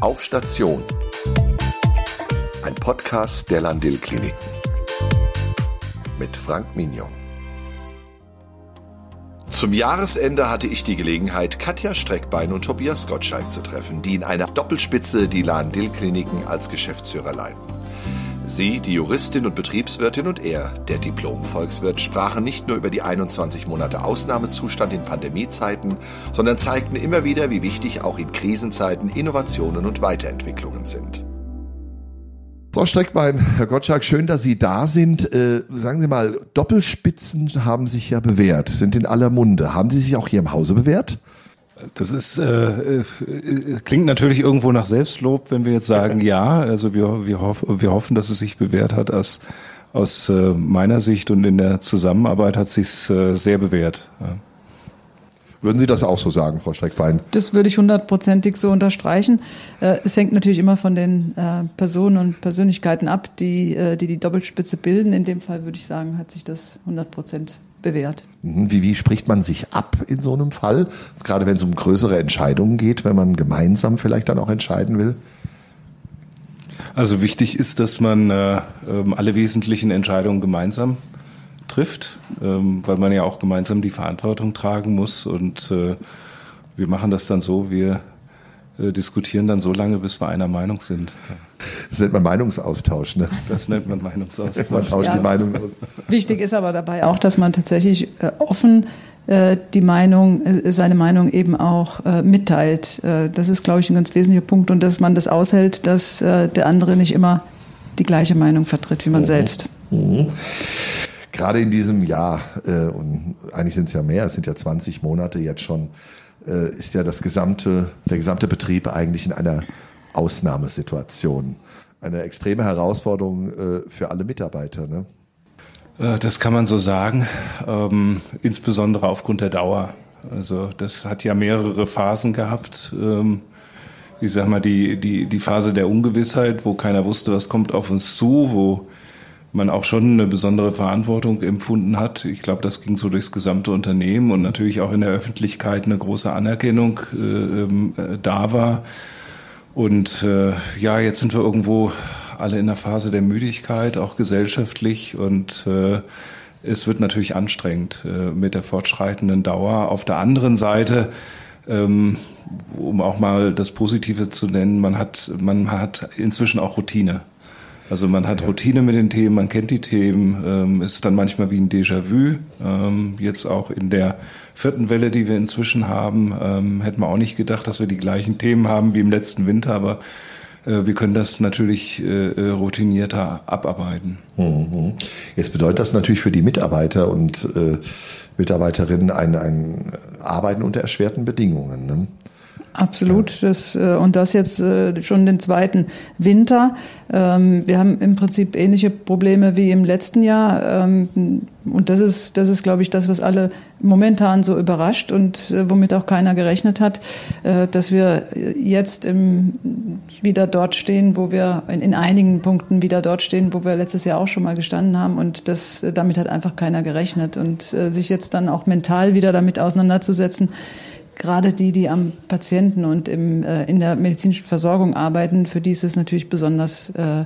Auf Station. Ein Podcast der Landil Kliniken. Mit Frank Mignon. Zum Jahresende hatte ich die Gelegenheit, Katja Streckbein und Tobias Gottschalk zu treffen, die in einer Doppelspitze die Lahn-Dill Kliniken als Geschäftsführer leiten. Sie, die Juristin und Betriebswirtin und er, der Diplom-Volkswirt, sprachen nicht nur über die 21 Monate Ausnahmezustand in Pandemiezeiten, sondern zeigten immer wieder, wie wichtig auch in Krisenzeiten Innovationen und Weiterentwicklungen sind. Frau Streckbein, Herr Gottschalk, schön, dass Sie da sind. Äh, sagen Sie mal, Doppelspitzen haben sich ja bewährt, sind in aller Munde. Haben Sie sich auch hier im Hause bewährt? Das ist äh, äh, klingt natürlich irgendwo nach Selbstlob, wenn wir jetzt sagen ja. Also wir, wir, hoff, wir hoffen, dass es sich bewährt hat. Aus, aus äh, meiner Sicht und in der Zusammenarbeit hat sich äh, sehr bewährt. Ja. Würden Sie das auch so sagen, Frau Streckbein? Das würde ich hundertprozentig so unterstreichen. Äh, es hängt natürlich immer von den äh, Personen und Persönlichkeiten ab, die, äh, die die Doppelspitze bilden. In dem Fall würde ich sagen, hat sich das 100 Prozent bewährt. Mhm. Wie, wie spricht man sich ab in so einem Fall? Gerade wenn es um größere Entscheidungen geht, wenn man gemeinsam vielleicht dann auch entscheiden will? Also wichtig ist, dass man äh, ähm, alle wesentlichen Entscheidungen gemeinsam trifft, ähm, weil man ja auch gemeinsam die Verantwortung tragen muss. Und äh, wir machen das dann so, wir äh, diskutieren dann so lange, bis wir einer Meinung sind. Das nennt man Meinungsaustausch, ne? Das nennt man Meinungsaustausch. man tauscht ja. die Meinung aus. Wichtig ist aber dabei auch, dass man tatsächlich äh, offen äh, die Meinung, seine Meinung eben auch mitteilt. Das ist, glaube ich, ein ganz wesentlicher Punkt und dass man das aushält, dass der andere nicht immer die gleiche Meinung vertritt wie man mhm. selbst. Mhm. Gerade in diesem Jahr, und eigentlich sind es ja mehr, es sind ja 20 Monate jetzt schon, ist ja das gesamte, der gesamte Betrieb eigentlich in einer Ausnahmesituation. Eine extreme Herausforderung äh, für alle Mitarbeiter. Ne? Äh, das kann man so sagen, ähm, insbesondere aufgrund der Dauer. Also das hat ja mehrere Phasen gehabt. Ähm, ich sag mal, die, die, die Phase der Ungewissheit, wo keiner wusste, was kommt auf uns zu, wo man auch schon eine besondere Verantwortung empfunden hat. Ich glaube, das ging so durchs gesamte Unternehmen und natürlich auch in der Öffentlichkeit eine große Anerkennung äh, ähm, äh, da war. Und äh, ja, jetzt sind wir irgendwo alle in der Phase der Müdigkeit, auch gesellschaftlich. Und äh, es wird natürlich anstrengend äh, mit der fortschreitenden Dauer. Auf der anderen Seite, ähm, um auch mal das Positive zu nennen, man hat, man hat inzwischen auch Routine. Also man hat Routine mit den Themen, man kennt die Themen, ähm, ist dann manchmal wie ein Déjà-vu. Ähm, jetzt auch in der vierten Welle, die wir inzwischen haben, ähm, hätten wir auch nicht gedacht, dass wir die gleichen Themen haben wie im letzten Winter, aber äh, wir können das natürlich äh, äh routinierter abarbeiten. Mhm. Jetzt bedeutet das natürlich für die Mitarbeiter und äh, Mitarbeiterinnen ein, ein Arbeiten unter erschwerten Bedingungen. Ne? Absolut. Das, äh, und das jetzt äh, schon den zweiten Winter. Ähm, wir haben im Prinzip ähnliche Probleme wie im letzten Jahr. Ähm, und das ist, das ist, glaube ich, das, was alle momentan so überrascht und äh, womit auch keiner gerechnet hat, dass wir jetzt im, wieder dort stehen, wo wir in, in einigen Punkten wieder dort stehen, wo wir letztes Jahr auch schon mal gestanden haben. Und das, damit hat einfach keiner gerechnet. Und sich jetzt dann auch mental wieder damit auseinanderzusetzen, gerade die, die am Patienten und im, äh, in der medizinischen Versorgung arbeiten, für die ist es natürlich besonders äh,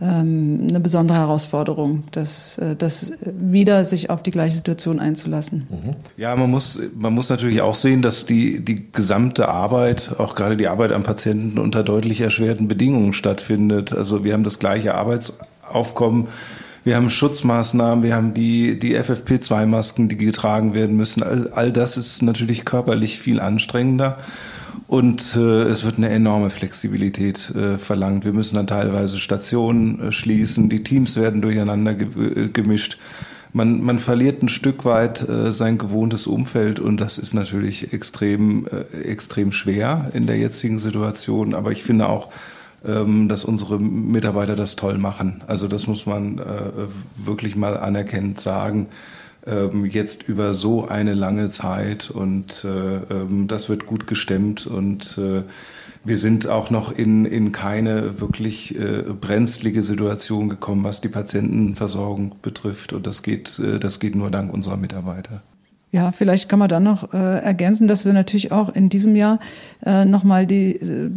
ähm, eine besondere Herausforderung, das, äh, das wieder sich auf die gleiche Situation einzulassen. Mhm. Ja, man muss, man muss natürlich auch sehen, dass die, die gesamte Arbeit, auch gerade die Arbeit am Patienten unter deutlich erschwerten Bedingungen stattfindet. Also wir haben das gleiche Arbeitsaufkommen wir haben Schutzmaßnahmen, wir haben die, die FFP2-Masken, die getragen werden müssen. All, all das ist natürlich körperlich viel anstrengender. Und äh, es wird eine enorme Flexibilität äh, verlangt. Wir müssen dann teilweise Stationen äh, schließen, die Teams werden durcheinander ge äh, gemischt. Man, man verliert ein Stück weit äh, sein gewohntes Umfeld und das ist natürlich extrem, äh, extrem schwer in der jetzigen Situation. Aber ich finde auch, dass unsere Mitarbeiter das toll machen. Also das muss man äh, wirklich mal anerkennend sagen. Ähm, jetzt über so eine lange Zeit und äh, ähm, das wird gut gestemmt und äh, wir sind auch noch in, in keine wirklich äh, brenzlige Situation gekommen, was die Patientenversorgung betrifft. Und das geht, äh, das geht nur dank unserer Mitarbeiter. Ja, vielleicht kann man dann noch äh, ergänzen, dass wir natürlich auch in diesem Jahr äh, nochmal die äh,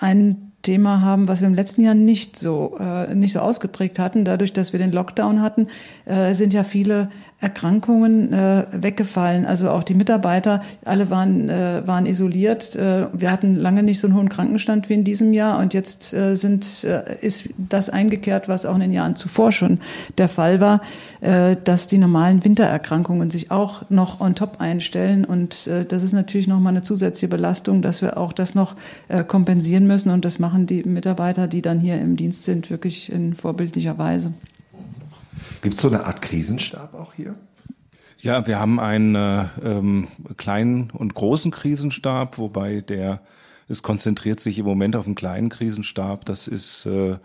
ein Thema haben, was wir im letzten Jahr nicht so äh, nicht so ausgeprägt hatten. Dadurch, dass wir den Lockdown hatten, äh, sind ja viele Erkrankungen äh, weggefallen. Also auch die Mitarbeiter, alle waren, äh, waren isoliert. Äh, wir hatten lange nicht so einen hohen Krankenstand wie in diesem Jahr und jetzt äh, sind, äh, ist das eingekehrt, was auch in den Jahren zuvor schon der Fall war, äh, dass die normalen Wintererkrankungen sich auch noch on top einstellen. Und äh, das ist natürlich nochmal eine zusätzliche Belastung, dass wir auch das noch äh, kompensieren müssen. Und das machen die Mitarbeiter, die dann hier im Dienst sind, wirklich in vorbildlicher Weise. Gibt es so eine Art Krisenstab auch hier? Ja, wir haben einen äh, ähm, kleinen und großen Krisenstab, wobei der es konzentriert sich im Moment auf einen kleinen Krisenstab. Das ist äh,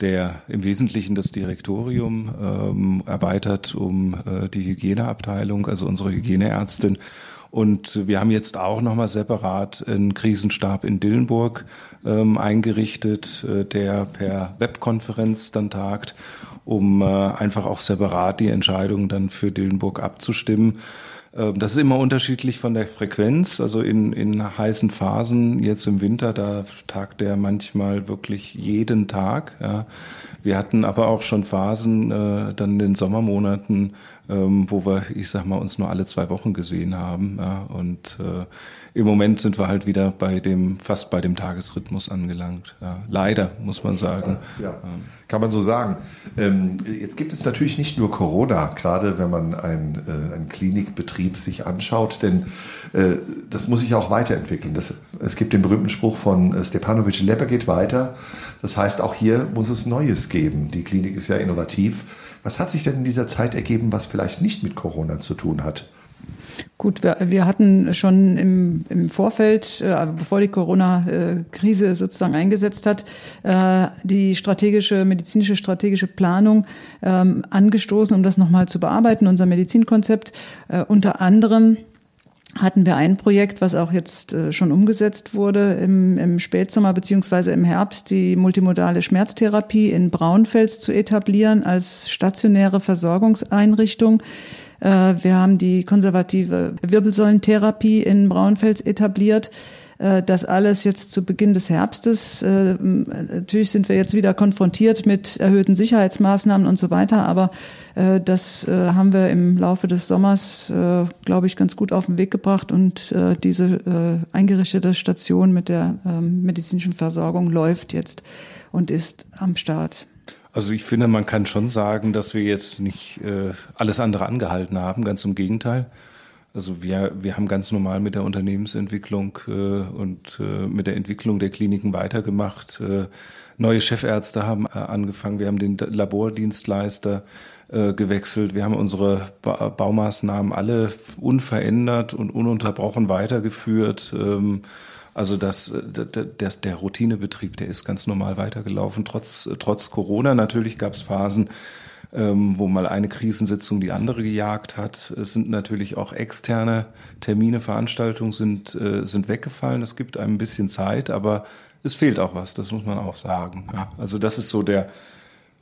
der im Wesentlichen das Direktorium ähm, erweitert um äh, die Hygieneabteilung, also unsere Hygieneärztin und wir haben jetzt auch nochmal separat einen Krisenstab in Dillenburg ähm, eingerichtet, äh, der per Webkonferenz dann tagt, um äh, einfach auch separat die Entscheidungen dann für Dillenburg abzustimmen. Ähm, das ist immer unterschiedlich von der Frequenz. Also in, in heißen Phasen, jetzt im Winter, da tagt der manchmal wirklich jeden Tag. Ja. Wir hatten aber auch schon Phasen, äh, dann in den Sommermonaten, ähm, wo wir, ich sag mal, uns nur alle zwei Wochen gesehen haben. Ja, und äh, im Moment sind wir halt wieder bei dem, fast bei dem Tagesrhythmus angelangt. Ja, leider, muss man sagen. Ja, kann man so sagen. Ähm, jetzt gibt es natürlich nicht nur Corona, gerade wenn man einen, äh, einen Klinikbetrieb sich anschaut, denn äh, das muss sich auch weiterentwickeln. Das, es gibt den berühmten Spruch von äh, Stepanovic, Leber geht weiter. Das heißt, auch hier muss es Neues geben. Die Klinik ist ja innovativ was hat sich denn in dieser Zeit ergeben, was vielleicht nicht mit Corona zu tun hat? Gut, wir, wir hatten schon im, im Vorfeld, äh, bevor die Corona-Krise sozusagen eingesetzt hat, äh, die strategische, medizinische strategische Planung ähm, angestoßen, um das nochmal zu bearbeiten, unser Medizinkonzept. Äh, unter anderem hatten wir ein Projekt, was auch jetzt äh, schon umgesetzt wurde im, im Spätsommer beziehungsweise im Herbst, die multimodale Schmerztherapie in Braunfels zu etablieren als stationäre Versorgungseinrichtung. Äh, wir haben die konservative Wirbelsäulentherapie in Braunfels etabliert. Äh, das alles jetzt zu Beginn des Herbstes. Äh, natürlich sind wir jetzt wieder konfrontiert mit erhöhten Sicherheitsmaßnahmen und so weiter, aber äh, das haben wir im Laufe des Sommers, glaube ich, ganz gut auf den Weg gebracht und diese eingerichtete Station mit der ähm, medizinischen Versorgung läuft jetzt und ist am Start. Also ich finde, man kann schon sagen, dass wir jetzt nicht alles andere angehalten haben, ganz im Gegenteil. Also wir, wir haben ganz normal mit der Unternehmensentwicklung äh, und äh, mit der Entwicklung der Kliniken weitergemacht. Äh, neue Chefärzte haben äh, angefangen. Wir haben den Labordienstleister äh, gewechselt. Wir haben unsere ba Baumaßnahmen alle unverändert und ununterbrochen weitergeführt. Ähm, also das, äh, der, der, Routinebetrieb, der ist ganz normal weitergelaufen. Trotz, trotz Corona natürlich gab es Phasen, ähm, wo mal eine Krisensitzung die andere gejagt hat. Es sind natürlich auch externe Termine, Veranstaltungen sind, äh, sind weggefallen. Es gibt einem ein bisschen Zeit, aber es fehlt auch was, das muss man auch sagen. Ja. Also das ist so der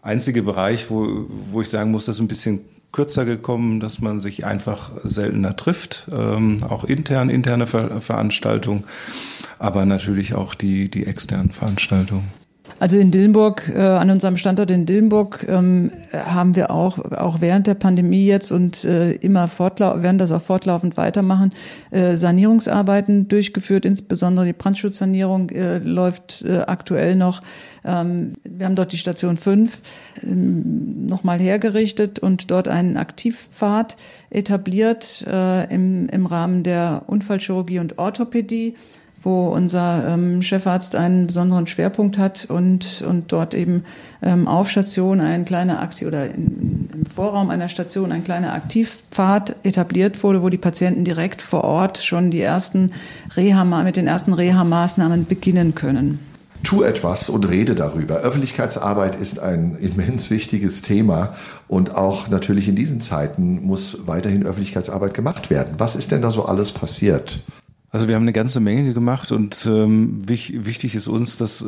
einzige Bereich, wo, wo ich sagen muss, das ist ein bisschen kürzer gekommen, dass man sich einfach seltener trifft, ähm, auch intern, interne Ver Veranstaltungen, aber natürlich auch die, die externen Veranstaltungen. Also in Dillenburg, äh, an unserem Standort in Dillenburg, ähm, haben wir auch, auch während der Pandemie jetzt und äh, immer fortlaufend, werden das auch fortlaufend weitermachen, äh, Sanierungsarbeiten durchgeführt. Insbesondere die Brandschutzsanierung äh, läuft äh, aktuell noch. Ähm, wir haben dort die Station 5 ähm, nochmal hergerichtet und dort einen Aktivpfad etabliert äh, im, im Rahmen der Unfallchirurgie und Orthopädie wo unser ähm, Chefarzt einen besonderen Schwerpunkt hat und, und dort eben ähm, auf Station ein kleiner Aktiv oder in, im Vorraum einer Station ein kleiner Aktivpfad etabliert wurde, wo die Patienten direkt vor Ort schon die ersten Reha mit den ersten Reha-Maßnahmen beginnen können. Tu etwas und rede darüber. Öffentlichkeitsarbeit ist ein immens wichtiges Thema und auch natürlich in diesen Zeiten muss weiterhin Öffentlichkeitsarbeit gemacht werden. Was ist denn da so alles passiert? Also wir haben eine ganze Menge gemacht und ähm, wich, wichtig ist uns, dass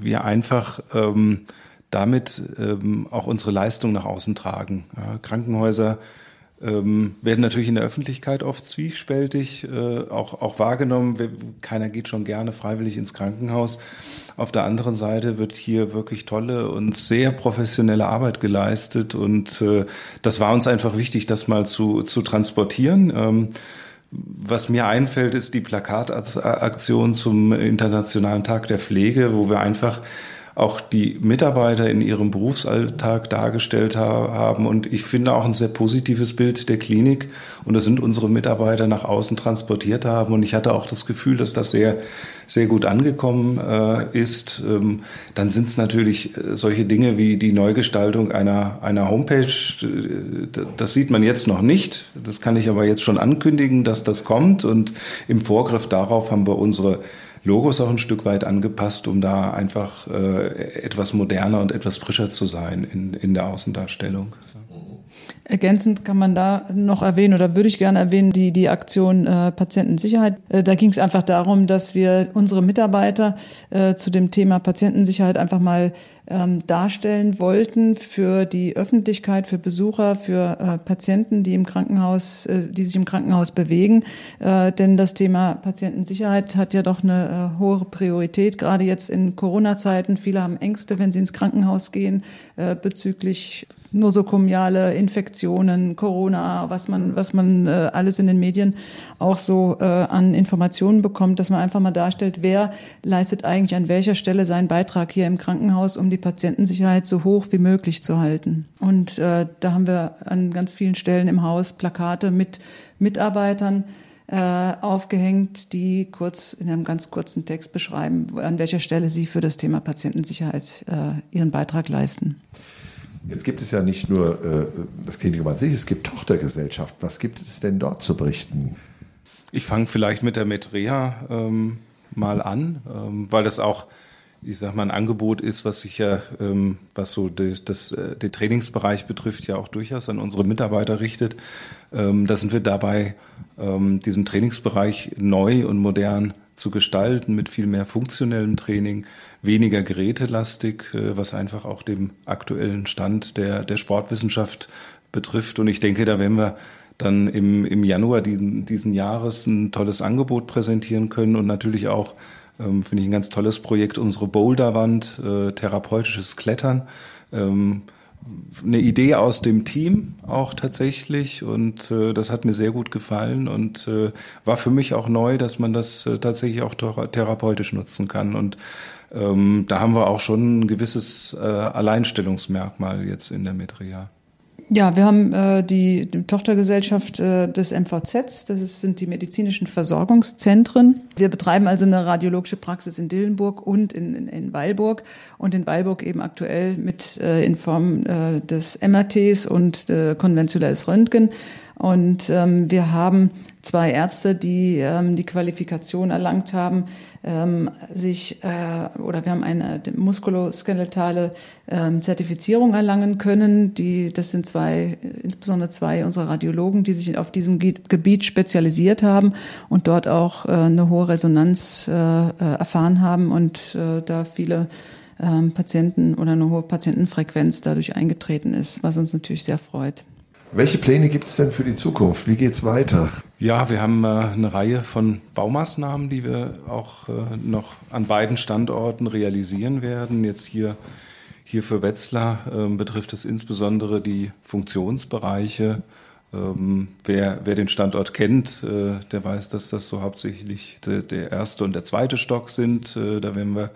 wir einfach ähm, damit ähm, auch unsere Leistung nach außen tragen. Ja, Krankenhäuser ähm, werden natürlich in der Öffentlichkeit oft zwiespältig äh, auch, auch wahrgenommen. Keiner geht schon gerne freiwillig ins Krankenhaus. Auf der anderen Seite wird hier wirklich tolle und sehr professionelle Arbeit geleistet und äh, das war uns einfach wichtig, das mal zu, zu transportieren. Ähm, was mir einfällt, ist die Plakataktion zum Internationalen Tag der Pflege, wo wir einfach auch die Mitarbeiter in ihrem Berufsalltag dargestellt haben. Und ich finde auch ein sehr positives Bild der Klinik. Und das sind unsere Mitarbeiter nach außen transportiert haben. Und ich hatte auch das Gefühl, dass das sehr, sehr gut angekommen äh, ist. Ähm, dann sind es natürlich äh, solche Dinge wie die Neugestaltung einer, einer Homepage. Das sieht man jetzt noch nicht. Das kann ich aber jetzt schon ankündigen, dass das kommt. Und im Vorgriff darauf haben wir unsere Logos auch ein Stück weit angepasst, um da einfach äh, etwas moderner und etwas frischer zu sein in, in der Außendarstellung. Ergänzend kann man da noch erwähnen oder würde ich gerne erwähnen, die, die Aktion äh, Patientensicherheit. Äh, da ging es einfach darum, dass wir unsere Mitarbeiter äh, zu dem Thema Patientensicherheit einfach mal ähm, darstellen wollten für die Öffentlichkeit, für Besucher, für äh, Patienten, die im Krankenhaus, äh, die sich im Krankenhaus bewegen. Äh, denn das Thema Patientensicherheit hat ja doch eine äh, hohe Priorität, gerade jetzt in Corona-Zeiten. Viele haben Ängste, wenn sie ins Krankenhaus gehen, äh, bezüglich nosokomiale Infektionen, Corona, was man, was man äh, alles in den Medien auch so äh, an Informationen bekommt, dass man einfach mal darstellt, wer leistet eigentlich an welcher Stelle seinen Beitrag hier im Krankenhaus, um die Patientensicherheit so hoch wie möglich zu halten. Und äh, da haben wir an ganz vielen Stellen im Haus Plakate mit Mitarbeitern, äh, aufgehängt, die kurz in einem ganz kurzen Text beschreiben, an welcher Stelle sie für das Thema Patientensicherheit äh, ihren Beitrag leisten. Jetzt gibt es ja nicht nur äh, das Klinikum an sich, es gibt Tochtergesellschaften. Was gibt es denn dort zu berichten? Ich fange vielleicht mit der Metrea ähm, mal an, ähm, weil das auch, ich sag mal, ein Angebot ist, was sich ja, ähm, was so das, das, äh, den Trainingsbereich betrifft, ja auch durchaus an unsere Mitarbeiter richtet. Ähm, da sind wir dabei, ähm, diesen Trainingsbereich neu und modern zu gestalten mit viel mehr funktionellem Training, weniger gerätelastig, äh, was einfach auch dem aktuellen Stand der, der Sportwissenschaft betrifft. Und ich denke, da werden wir dann im, im Januar diesen, diesen Jahres ein tolles Angebot präsentieren können und natürlich auch, ähm, finde ich, ein ganz tolles Projekt, unsere Boulderwand, äh, therapeutisches Klettern. Ähm, eine Idee aus dem Team auch tatsächlich und äh, das hat mir sehr gut gefallen und äh, war für mich auch neu, dass man das äh, tatsächlich auch therapeutisch nutzen kann und ähm, da haben wir auch schon ein gewisses äh, Alleinstellungsmerkmal jetzt in der Metria. Ja, wir haben äh, die, die Tochtergesellschaft äh, des MVZs, das ist, sind die medizinischen Versorgungszentren. Wir betreiben also eine radiologische Praxis in Dillenburg und in, in, in Weilburg und in Weilburg eben aktuell mit äh, in Form äh, des MRTs und äh, konventionelles Röntgen. Und ähm, wir haben zwei Ärzte, die ähm, die Qualifikation erlangt haben, ähm, sich äh, oder wir haben eine muskuloskeletale ähm, Zertifizierung erlangen können. Die, das sind zwei, insbesondere zwei unserer Radiologen, die sich auf diesem Gebiet spezialisiert haben und dort auch äh, eine hohe Resonanz äh, äh, erfahren haben und äh, da viele ähm, Patienten oder eine hohe Patientenfrequenz dadurch eingetreten ist, was uns natürlich sehr freut. Welche Pläne gibt es denn für die Zukunft? Wie geht es weiter? Ja, wir haben äh, eine Reihe von Baumaßnahmen, die wir auch äh, noch an beiden Standorten realisieren werden. Jetzt hier, hier für Wetzlar äh, betrifft es insbesondere die Funktionsbereiche. Ähm, wer, wer den Standort kennt, äh, der weiß, dass das so hauptsächlich de, der erste und der zweite Stock sind. Äh, da werden wir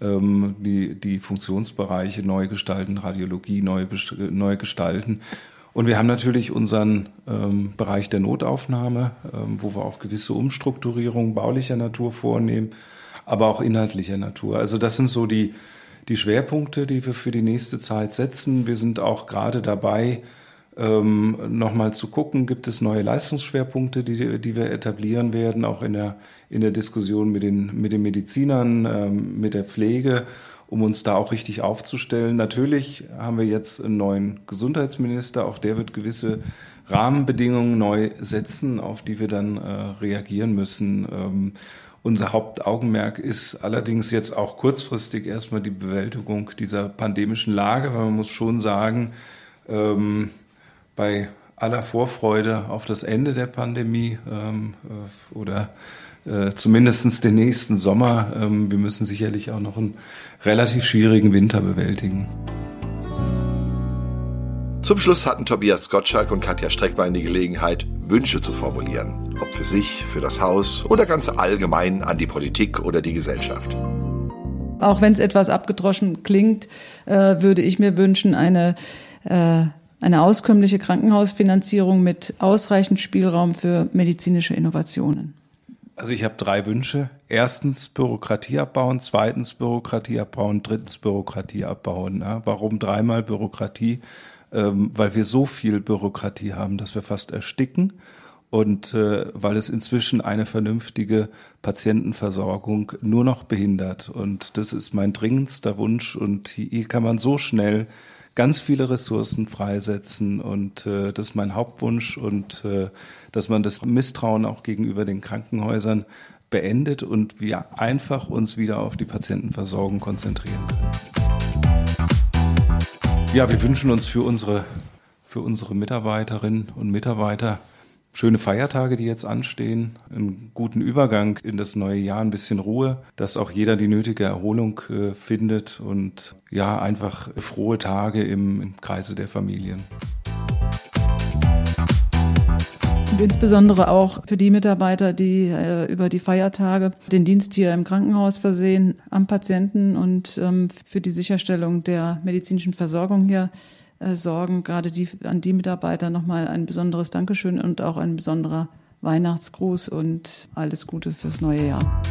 ähm, die, die Funktionsbereiche neu gestalten, Radiologie neu, neu gestalten. Und wir haben natürlich unseren ähm, Bereich der Notaufnahme, ähm, wo wir auch gewisse Umstrukturierungen baulicher Natur vornehmen, aber auch inhaltlicher Natur. Also das sind so die, die Schwerpunkte, die wir für die nächste Zeit setzen. Wir sind auch gerade dabei, ähm, nochmal zu gucken, gibt es neue Leistungsschwerpunkte, die, die wir etablieren werden, auch in der, in der Diskussion mit den, mit den Medizinern, ähm, mit der Pflege um uns da auch richtig aufzustellen. Natürlich haben wir jetzt einen neuen Gesundheitsminister, auch der wird gewisse Rahmenbedingungen neu setzen, auf die wir dann äh, reagieren müssen. Ähm, unser Hauptaugenmerk ist allerdings jetzt auch kurzfristig erstmal die Bewältigung dieser pandemischen Lage, weil man muss schon sagen, ähm, bei aller Vorfreude auf das Ende der Pandemie ähm, äh, oder äh, zumindest den nächsten Sommer. Ähm, wir müssen sicherlich auch noch einen relativ schwierigen Winter bewältigen. Zum Schluss hatten Tobias Gottschalk und Katja Streckbein die Gelegenheit, Wünsche zu formulieren. Ob für sich, für das Haus oder ganz allgemein an die Politik oder die Gesellschaft. Auch wenn es etwas abgedroschen klingt, äh, würde ich mir wünschen, eine, äh, eine auskömmliche Krankenhausfinanzierung mit ausreichend Spielraum für medizinische Innovationen. Also ich habe drei Wünsche. Erstens Bürokratie abbauen, zweitens Bürokratie abbauen, drittens Bürokratie abbauen. Ja, warum dreimal Bürokratie? Ähm, weil wir so viel Bürokratie haben, dass wir fast ersticken und äh, weil es inzwischen eine vernünftige Patientenversorgung nur noch behindert. Und das ist mein dringendster Wunsch. Und hier kann man so schnell ganz viele Ressourcen freisetzen. Und äh, das ist mein Hauptwunsch. Und äh, dass man das Misstrauen auch gegenüber den Krankenhäusern beendet und wir einfach uns wieder auf die Patientenversorgung konzentrieren können. Ja, wir wünschen uns für unsere, für unsere Mitarbeiterinnen und Mitarbeiter schöne Feiertage, die jetzt anstehen, einen guten Übergang in das neue Jahr, ein bisschen Ruhe, dass auch jeder die nötige Erholung äh, findet und ja, einfach frohe Tage im, im Kreise der Familien. Und insbesondere auch für die Mitarbeiter, die äh, über die Feiertage den Dienst hier im Krankenhaus versehen, am Patienten und ähm, für die Sicherstellung der medizinischen Versorgung hier sorgen. Gerade die, an die Mitarbeiter nochmal ein besonderes Dankeschön und auch ein besonderer Weihnachtsgruß und alles Gute fürs neue Jahr.